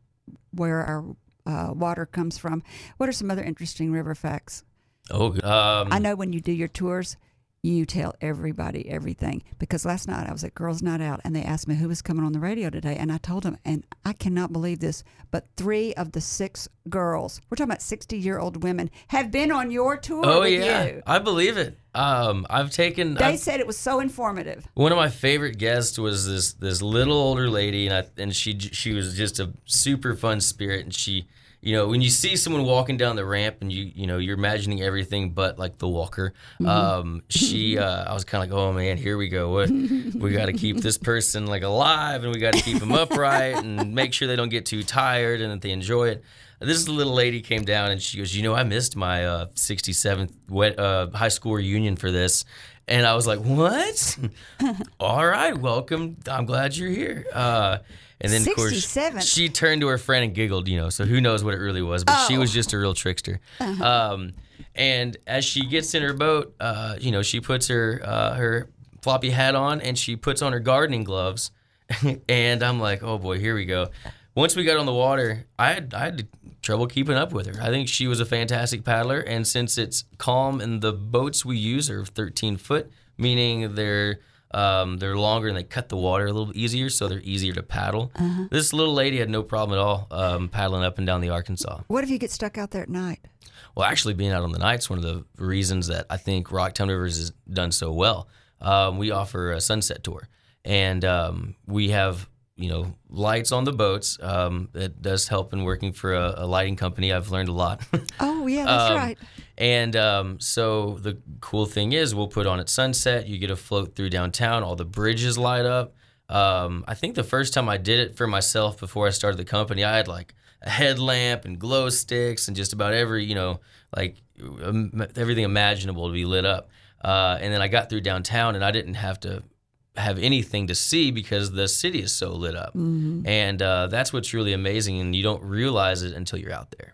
where our uh, water comes from. What are some other interesting river facts? Oh, um, I know when you do your tours, you tell everybody everything. Because last night I was at Girls Night Out and they asked me who was coming on the radio today. And I told them, and I cannot believe this, but three of the six girls, we're talking about 60 year old women, have been on your tour Oh yeah, you. I believe it. Um, I've taken They I've- said it was so informative. one of my favorite guests was this this little older lady, and I and she she was just a super fun spirit, and she. You know, when you see someone walking down the ramp and you, you know, you're imagining everything but like the walker. Um, she, uh, I was kind of like, oh man, here we go. What we got to keep this person like alive, and we got to keep them upright, and make sure they don't get too tired, and that they enjoy it. This little lady came down and she goes, you know, I missed my uh, 67th wet, uh, high school reunion for this. And I was like, what? All right, welcome. I'm glad you're here. Uh, and then, of course, she turned to her friend and giggled, you know, so who knows what it really was, but she Oh. was just a real trickster. Uh-huh. Um, and as she gets in her boat, uh, you know, she puts her, uh, her floppy hat on and she puts on her gardening gloves. and I'm like, oh boy, here we go. Once we got on the water, I had, I had trouble keeping up with her. I think she was a fantastic paddler. And since it's calm and the boats we use are 13 foot, meaning they're um, they're longer and they cut the water a little easier, so they're easier to paddle. This little lady had no problem at all um, paddling up and down the Arkansas. What if you get stuck out there at night? Well, actually, being out on the night's one of the reasons that I think Rocktown Rivers has done so well. Um, we offer a sunset tour, and um, we have you know lights on the boats. Um, it does help in working for a, a lighting company. I've learned a lot. Oh, yeah, that's Um, right. And um, so the cool thing is, we'll put on at sunset. You get to float through downtown. All the bridges light up. Um, I think the first time I did it for myself before I started the company, I had like a headlamp and glow sticks and just about every, you know, like everything imaginable to be lit up. Uh, and then I got through downtown and I didn't have to have anything to see because the city is so lit up. And uh, that's what's really amazing. And you don't realize it until you're out there.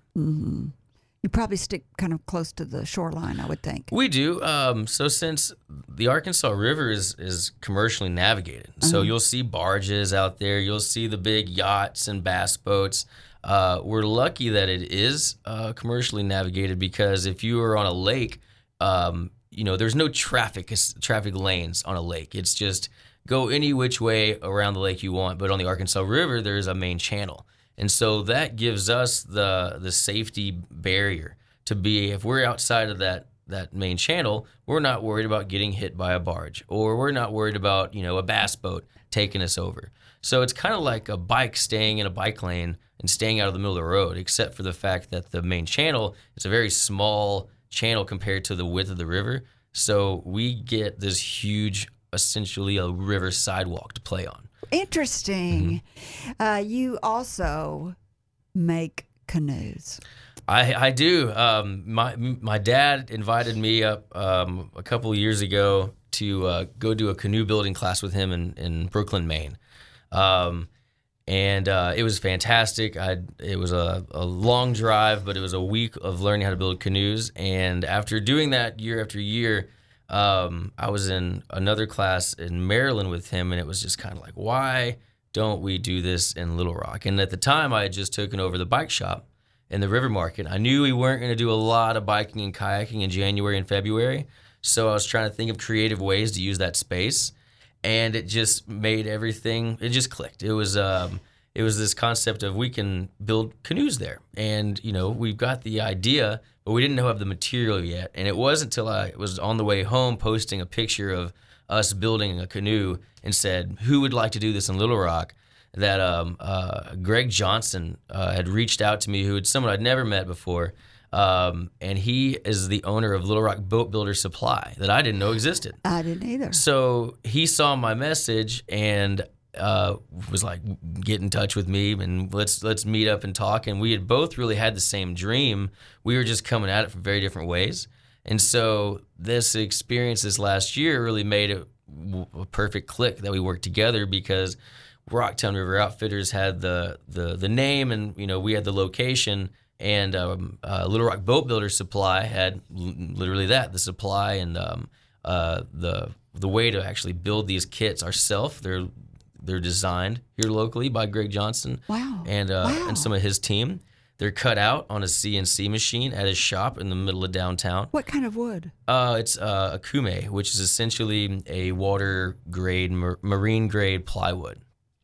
You probably stick kind of close to the shoreline, I would think. We do. Um, so since the Arkansas River is is commercially navigated, so you'll see barges out there. You'll see the big yachts and bass boats. Uh, we're lucky that it is uh, commercially navigated because if you are on a lake, um, you know there's no traffic traffic lanes on a lake. It's just go any which way around the lake you want. But on the Arkansas River, there's a main channel. And so that gives us the the safety barrier to be if we're outside of that that main channel, we're not worried about getting hit by a barge, or we're not worried about you know a bass boat taking us over. So it's kind of like a bike staying in a bike lane and staying out of the middle of the road, except for the fact that the main channel is a very small channel compared to the width of the river. So we get this huge, essentially a river sidewalk to play on. Interesting. Mm-hmm. Uh, you also make canoes. I, I do. Um, my my dad invited me up um, a couple of years ago to uh, go do a canoe building class with him in, in Brooklin, Maine. Um, and uh, it was fantastic. I it was a, a long drive, but it was a week of learning how to build canoes. And after doing that year after year, um, I was in another class in Maryland with him, and it was just kind of like, why don't we do this in Little Rock? And at the time, I had just taken over the bike shop in the river market. I knew we weren't going to do a lot of biking and kayaking in January and February, so I was trying to think of creative ways to use that space and it just made everything it just clicked it was um it was this concept of we can build canoes there. And you know we've got the idea but we didn't know have the material yet. And it wasn't until i was on the way home posting a picture of us building a canoe and said who would like to do this in little rock? that um, uh, greg johnson uh, had reached out to me who was someone i'd never met before. Um, and he is the owner of little rock boat builder supply that i didn't know existed. I didn't either. so he saw my message and uh, was like, "Get in touch with me and let's let's meet up and talk." And we had both really had the same dream. We were just coming at it from very different ways. And so this experience this last year really made it a perfect click that we worked together because Rocktown River Outfitters had the the the name and you know we had the location and um, uh, Little Rock Boat Builder Supply had l- literally that the supply and um, uh, the the way to actually build these kits ourselves. They're they're designed here locally by Greg Johnson Wow. and uh, Wow. and some of his team. They're cut out on a CNC machine at his shop in the middle of downtown. What kind of wood? Uh, it's uh, okoume, which is essentially a water grade, mar- marine grade plywood.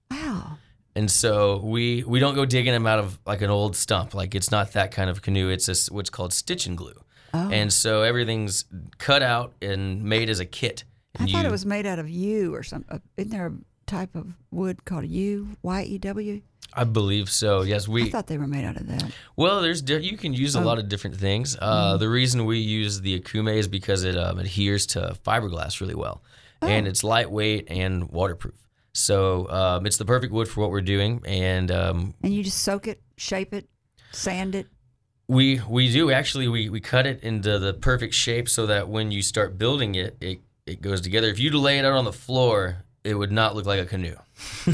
Wow. And so we we don't go digging them out of like an old stump. Like it's not that kind of canoe. It's a what's called stitch and glue. Oh. And so everything's cut out and made as a kit. I And thought you- it was made out of yew or something. Isn't there a type of wood called yew? Y E W? I believe so. Yes, I we. thought they were made out of that. Well, there's di- you can use a Oh. lot of different things. Mm-hmm. Uh, The reason we use the okoume is because it um, adheres to fiberglass really well, Oh. and it's lightweight and waterproof. So um, it's the perfect wood for what we're doing, and um, And you just soak it, shape it, sand it. we we do actually we, we cut it into the perfect shape so that when you start building it, it it goes together. If you lay it out on the floor, it would not look like a canoe.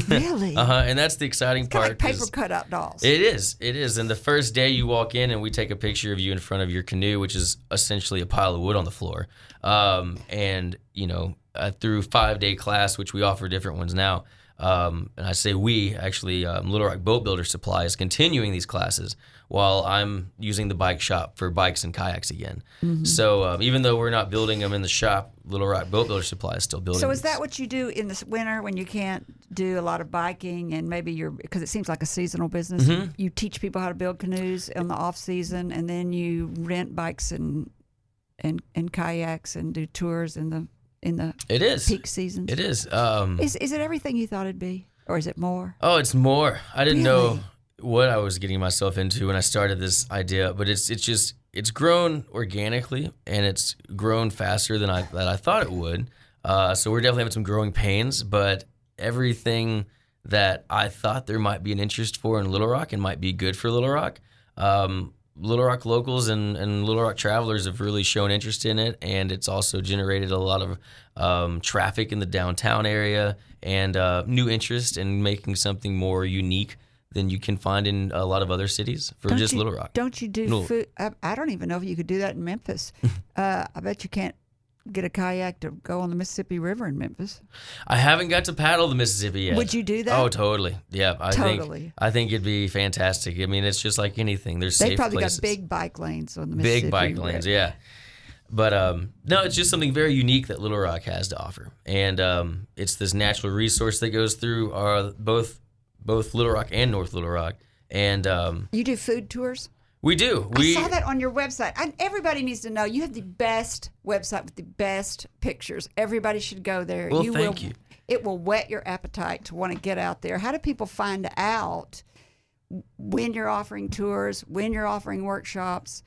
Really? Uh huh. And that's the exciting of part. like paper cutout dolls. It is. It is. And the first day you walk in and we take a picture of you in front of your canoe, which is essentially a pile of wood on the floor. Um, and, you know, uh, through five day class, which we offer different ones now. Um, and I say we, actually, um, Little Rock Boat Builder Supply is continuing these classes while I'm using the bike shop for bikes and kayaks again. Mm-hmm. So um, even though we're not building them in the shop, Little Rock Boat Builder Supply is still building So is these. that what you do in the winter when you can't do a lot of biking and maybe you're because it seems like a seasonal business? Mm-hmm. You teach people how to build canoes in the off season, and then you rent bikes and and and kayaks and do tours in the in the It is. peak seasons. It is. Um, Is is it everything you thought it'd be, or is it more? Oh, it's more. I didn't know what I was getting myself into when I started this idea, but it's it's just it's grown organically and it's grown faster than I that I thought it would. Uh, so we're definitely having some growing pains, but everything that I thought there might be an interest for in Little Rock and might be good for Little Rock. Um, Little Rock locals and, and Little Rock travelers have really shown interest in it, and it's also generated a lot of um, traffic in the downtown area and uh, new interest in making something more unique than you can find in a lot of other cities for Don't just you- Little Rock. Don't you do No. food? I, I don't even know if you could do that in Memphis. uh, I bet you can't get a kayak to go on the Mississippi River in Memphis. I haven't got to paddle the Mississippi yet. Would you do that? Oh, totally. Yeah, I Totally. think I think it'd be fantastic. I mean, it's just like anything. There's They probably places. got big bike lanes on the Mississippi big bike River. lanes, yeah. But um, no, it's just something very unique that Little Rock has to offer, and um, it's this natural resource that goes through our both both Little Rock and North Little Rock, And um, You do food tours? We do. We I saw that on your website. And everybody needs to know you have the best website with the best pictures. Everybody should go there. Well, you thank will, you. It will whet your appetite to want to get out there. How do people find out when you're offering tours, when you're offering workshops?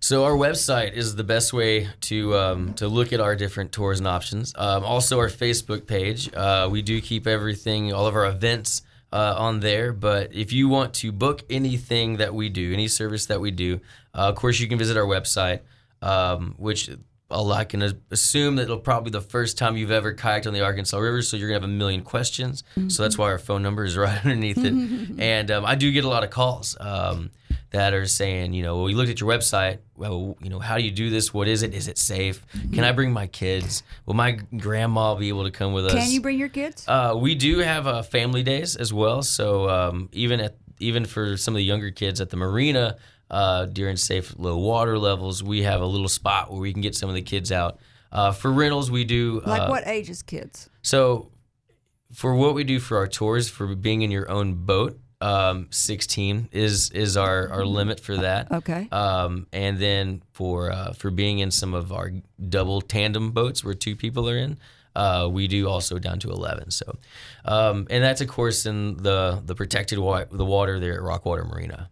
So our website is the best way to um, to look at our different tours and options. Um, also, our Facebook page. Uh, we do keep everything, all of our events uh, on there. But if you want to book anything that we do, any service that we do, uh, of course, you can visit our website, um, which. I'll- can assume that it'll probably be the first time you've ever kayaked on the Arkansas River, so you're gonna have a million questions. So that's why our phone number is right underneath it. and um, I do get a lot of calls. Um, that are saying, you know, well, we looked at your website. Well, you know, how do you do this? What is it? Is it safe? Can I bring my kids? Will my grandma be able to come with us? Can you bring your kids? Uh, we do have uh, family days as well. So um, even at even for some of the younger kids at the marina uh, during safe low water levels, we have a little spot where we can get some of the kids out. Uh, for rentals, we do like uh, what ages kids? so, for what we do for our tours, for being in your own boat, um, 16 is is our, our limit for that. Okay. Um, and then for uh, for being in some of our double tandem boats where two people are in, uh, we do also down to 11. So, um, and that's of course in the the protected wa- the water there at Rockwater Marina.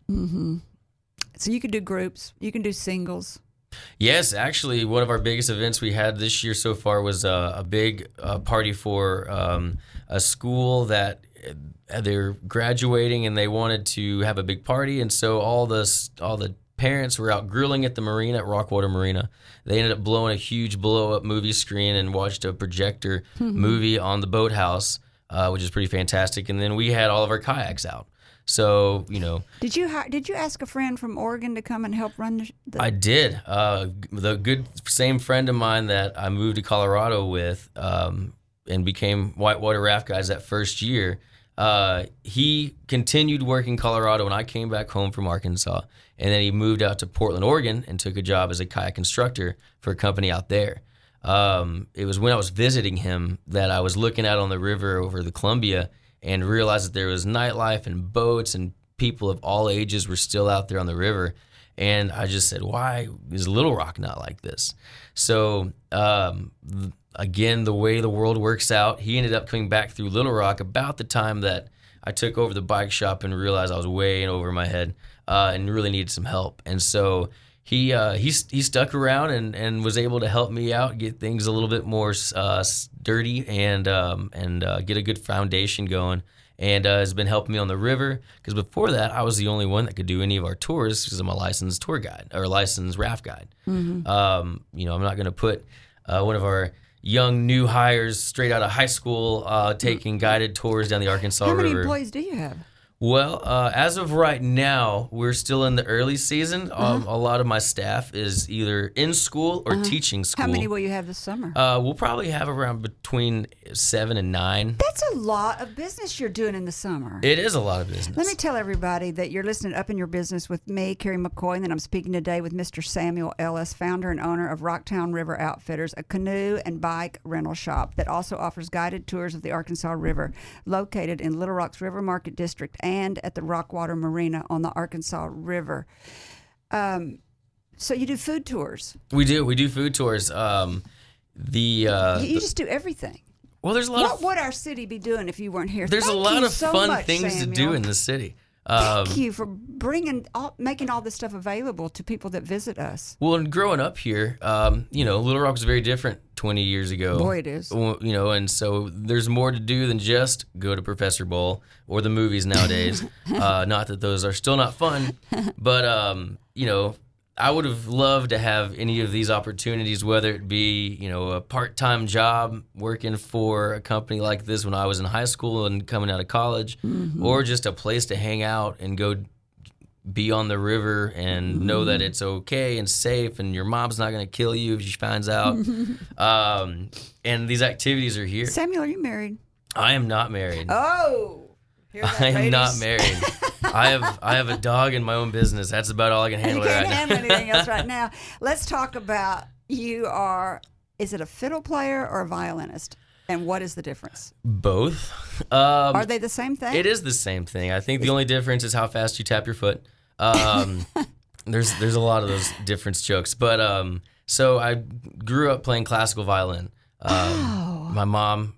So you can do groups, you can do singles. Yes, actually, one of our biggest events we had this year so far was uh, a big uh, party for um, a school that they're graduating and they wanted to have a big party, and so all the all the parents were out grilling at the marina at Rockwater Marina. They ended up blowing a huge blow up movie screen and watched a projector movie on the boathouse, uh, which is pretty fantastic. And then we had all of our kayaks out. So you know, Did you hi- did you ask a friend from Oregon to come and help run the? the I did. Uh, the good same friend of mine that I moved to Colorado with um, and became whitewater raft guys that first year. Uh, he continued working in Colorado when I came back home from Arkansas, and then he moved out to Portland, Oregon, and took a job as a kayak instructor for a company out there. Um, it was when I was visiting him that I was looking out on the river over the Columbia and realized that there was nightlife and boats and people of all ages were still out there on the river. And I just said, why is Little Rock not like this? So, um, again, the way the world works out, he ended up coming back through Little Rock about the time that I took over the bike shop and realized I was way over my head uh, and really needed some help. And so he uh, he he stuck around and, and was able to help me out, get things a little bit more uh, sturdy and um, and uh, get a good foundation going. And uh, has been helping me on the river because before that I was the only one that could do any of our tours because I'm a licensed tour guide or licensed raft guide. Um, you know, I'm not going to put uh, one of our young new hires straight out of high school uh, taking guided tours down the Arkansas River. How many River. employees do you have? Well, uh, as of right now, we're still in the early season. Uh-huh. Um, a lot of my staff is either in school or teaching school. How many will you have this summer? Uh, we'll probably have around between seven and nine. That's a lot of business you're doing in the summer. It is a lot of business. Let me tell everybody that you're listening Up in Your Business with me, Carrie McCoy, and that I'm speaking today with Mr. Samuel Ellis, founder and owner of Rocktown River Outfitters, a canoe and bike rental shop that also offers guided tours of the Arkansas River, located in Little Rock's River Market District and at the Rockwater Marina on the Arkansas River. Um, so you do food tours. we do. We do food tours. Um, the uh, You, you just do everything. well, there's a lot What of would our city be doing if you weren't here? there's a lot of so fun much, things to do in the city. Um, Thank you for bringing all, making all this stuff available to people that visit us. Well, and growing up here, um, you know, Little Rock was very different 20 years ago. Boy, it is. You know, and so there's more to do than just go to Professor Bowl or the movies nowadays. uh, not that those are still not fun, but um, you know, I would have loved to have any of these opportunities, whether it be you know a part-time job working for a company like this when I was in high school and coming out of college, Mm-hmm. or just a place to hang out and go be on the river and know that it's okay and safe and your mom's not going to kill you if she finds out. um, and these activities are here. Samuel, are you married? I am not married. Oh, hear that, I am not married. I have I have a dog in my own business. That's about all I can handle. You can't right now. handle anything else right now. Let's talk about you are. Is it a fiddle player or a violinist? And what is the difference? Both. Um, Are they the same thing? It is the same thing. I think the only difference is how fast you tap your foot. Um, there's there's a lot of those difference jokes, but um, so I grew up playing classical violin. Um, Oh. My mom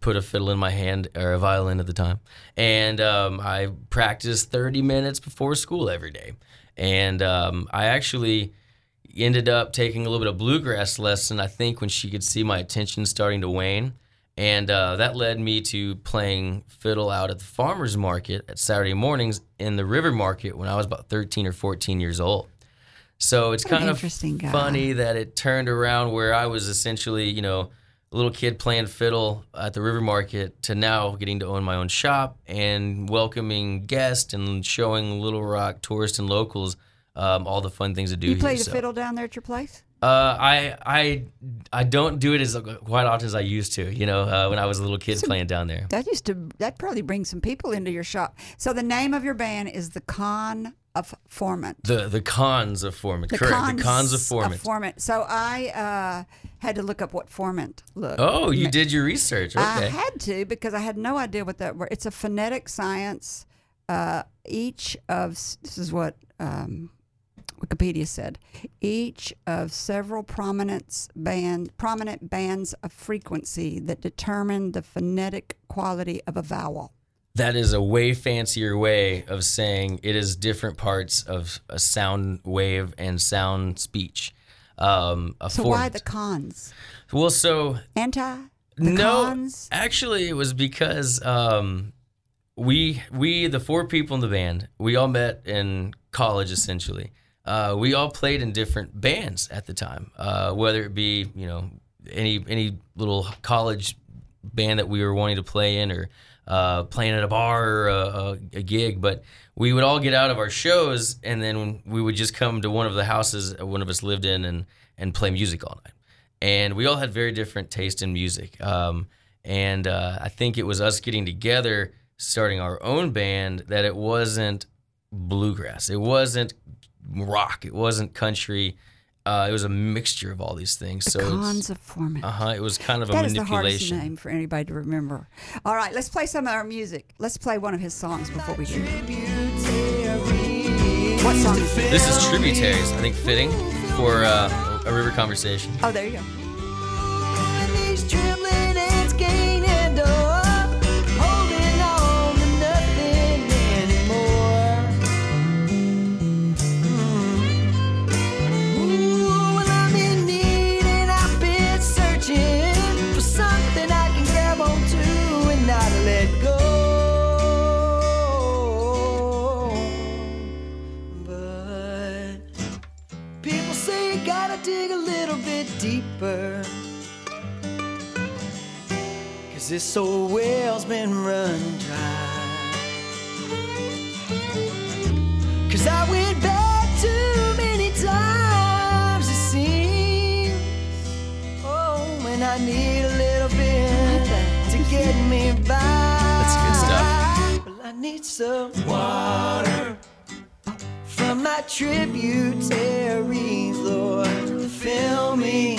put a fiddle in my hand or a violin at the time, and um, I practiced 30 minutes before school every day. And um, I actually ended up taking a little bit of bluegrass lesson. I think when she could see my attention starting to wane, and uh, that led me to playing fiddle out at the farmers market at Saturday mornings in the river market when I was about 13 or 14 years old. So it's What kind of funny that it turned around where I was essentially, you know, little kid playing fiddle at the river market to now getting to own my own shop and welcoming guests and showing Little Rock tourists and locals um, all the fun things to do you here. play the so. fiddle down there at your place? Uh, I I I don't do it as quite often as I used to. You know, uh, when I was a little kid playing down there. That used to that probably brings some people into your shop. So the name of your band is the Con of Formant. The the cons of Formant, The correct? the cons of Formant. Formant. So I uh, had to look up what Formant looked. oh, you did your research. I had to because I had no idea what that were. It's a phonetic science. Uh, each of this is what um, Wikipedia said. Each of several prominent band prominent bands of frequency that determine the phonetic quality of a vowel. That is a way fancier way of saying it is different parts of a sound wave and sound speech. Um, a So why the cons? well, so Anti. No, cons. actually, it was because um, we we the four people in the band we all met in college essentially. Uh, we all played in different bands at the time, uh, whether it be you know any any little college band that we were wanting to play in or uh, playing at a bar or a, a, a gig. But we would all get out of our shows and then we would just come to one of the houses one of us lived in and and play music all night and we all had very different taste in music. Um, and uh, I think it was us getting together, starting our own band, that it wasn't bluegrass, it wasn't rock, it wasn't country. Uh, it was a mixture of all these things. The so cons of Formant. uh huh, it was kind of a manipulation. That is the hardest name for anybody to remember. All right, let's play some of our music. Let's play one of his songs before we do. What song is this? This is tributaries, I think, fitting for uh, a river conversation. Oh, there you go. Deeper. Cause this old well's been run dry. Cause I went back too many times, it seems. Oh, when I need a little bit to get me by. That's good stuff. Well, I need some water from my tributaries, Lord. Fill me.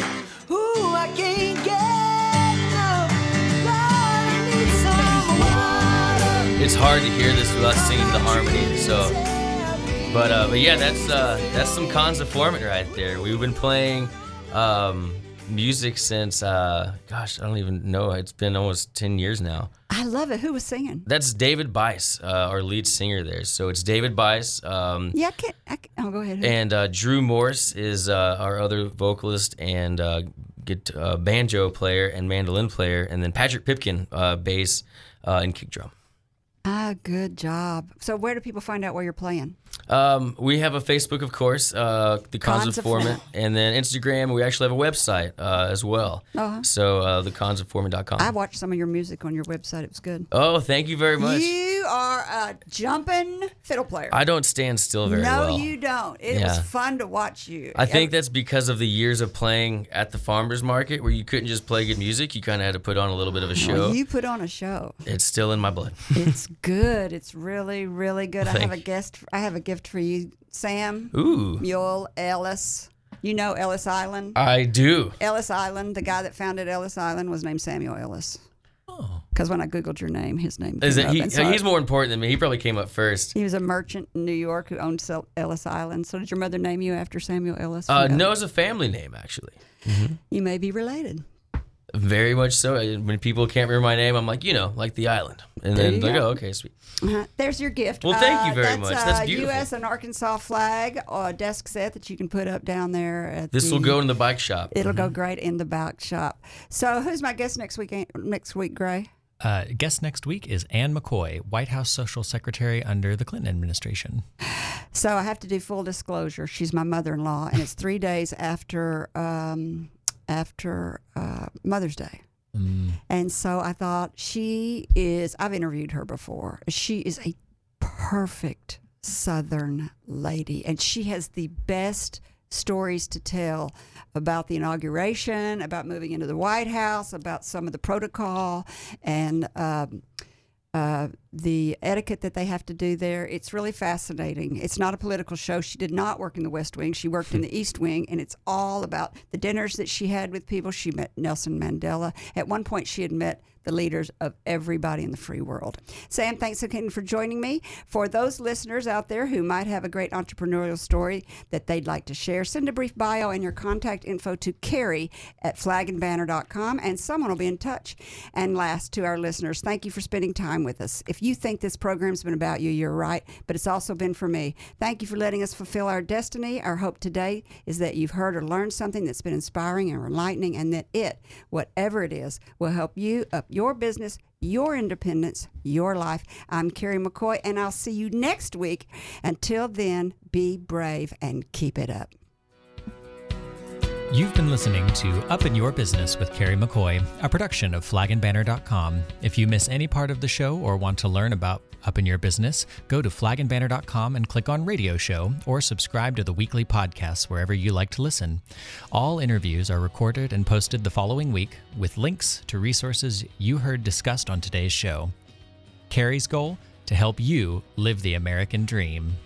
Ooh, I can't get enough. Lord, I need some water. It's hard to hear this without singing the harmony. So, but uh, but yeah, that's uh, that's some cons of Formant right there. We've been playing um, music since uh, gosh, I don't even know. It's been almost ten years now. I love it. Who was singing? That's David Bice, uh, our lead singer there. So it's David Bice. Um, Yeah, I can't. I can't oh, go ahead. and uh, Drew Morse is uh, our other vocalist and uh, get, uh, banjo player and mandolin player, and then Patrick Pipkin, uh, bass uh, and kick drum. Ah, good job. So, where do people find out where you're playing? Um, we have a Facebook, of course, uh, the Cons, Cons of of and then Instagram. We actually have a website uh, as well. Uh-huh. So uh, the Cons of Formant.com. I watched some of your music on your website. It was good. oh, thank you very much. You are a jumping fiddle player. I don't stand still very no, well. No, you don't. It was fun to watch you. I think that's because of the years of playing at the farmers market, where you couldn't just play good music. You kind of had to put on a little bit of a show. Well, you put on a show. it's still in my blood. It's good. It's really, really good. I have a guest. I have a gift for you, Sam Ooh, Mule Ellis. You know Ellis Island? I do. Ellis Island, the guy that founded Ellis Island was named Samuel Ellis. Oh. Because when I Googled your name, his name Is it? He, so he's more important than me. He probably came up first. he was a merchant in New York who owned Ellis Island. So did your mother name you after Samuel Ellis? Uh, no, it's a family name actually. You may be related. Very much so. When people can't remember my name, I'm like, you know, like the island, and There then you they go. go, okay, sweet. Uh-huh. There's your gift. Well, thank you Uh, very that's, much. Uh, That's beautiful. U.S. and Arkansas flag or desk set that you can put up down there. At This will go in the bike shop. It'll Mm-hmm. go great in the bike shop. So, who's my guest next week? Next week, Gray. Uh, guest next week is Ann McCoy, White House Social Secretary under the Clinton administration. So I have to do full disclosure. She's my mother-in-law, and it's three days after um, after uh, Mother's Day. And so I thought she is. I've interviewed her before. She is a perfect Southern lady, and she has the best stories to tell about the inauguration, about moving into the White House, about some of the protocol, and. Um, uh, the etiquette that they have to do there. It's really fascinating. It's not a political show. She did not work in the West Wing. She worked in the East Wing, and it's all about the dinners that she had with people. She met Nelson Mandela. At one point, she had met the leaders of everybody in the free world. Sam, thanks again for joining me. For those listeners out there who might have a great entrepreneurial story that they'd like to share, send a brief bio and your contact info to Carrie at flagandbanner.com, and someone will be in touch. And last, to our listeners, thank you for spending time with us. If you think this program's been about you, you're right, but it's also been for me. Thank you for letting us fulfill our destiny. Our hope today is that you've heard or learned something that's been inspiring and enlightening, and that it, whatever it is, will help you up your business, your independence, your life. I'm Carrie McCoy, and I'll see you next week. Until then, be brave and keep it up. You've been listening to Up in Your Business with Carrie McCoy, a production of flagandbanner.com. If you miss any part of the show or want to learn about Up in Your Business, go to flagandbanner.com and click on Radio Show or subscribe to the weekly podcasts wherever you like to listen. All interviews are recorded and posted the following week with links to resources you heard discussed on today's show. Carrie's goal? To help you live the American dream.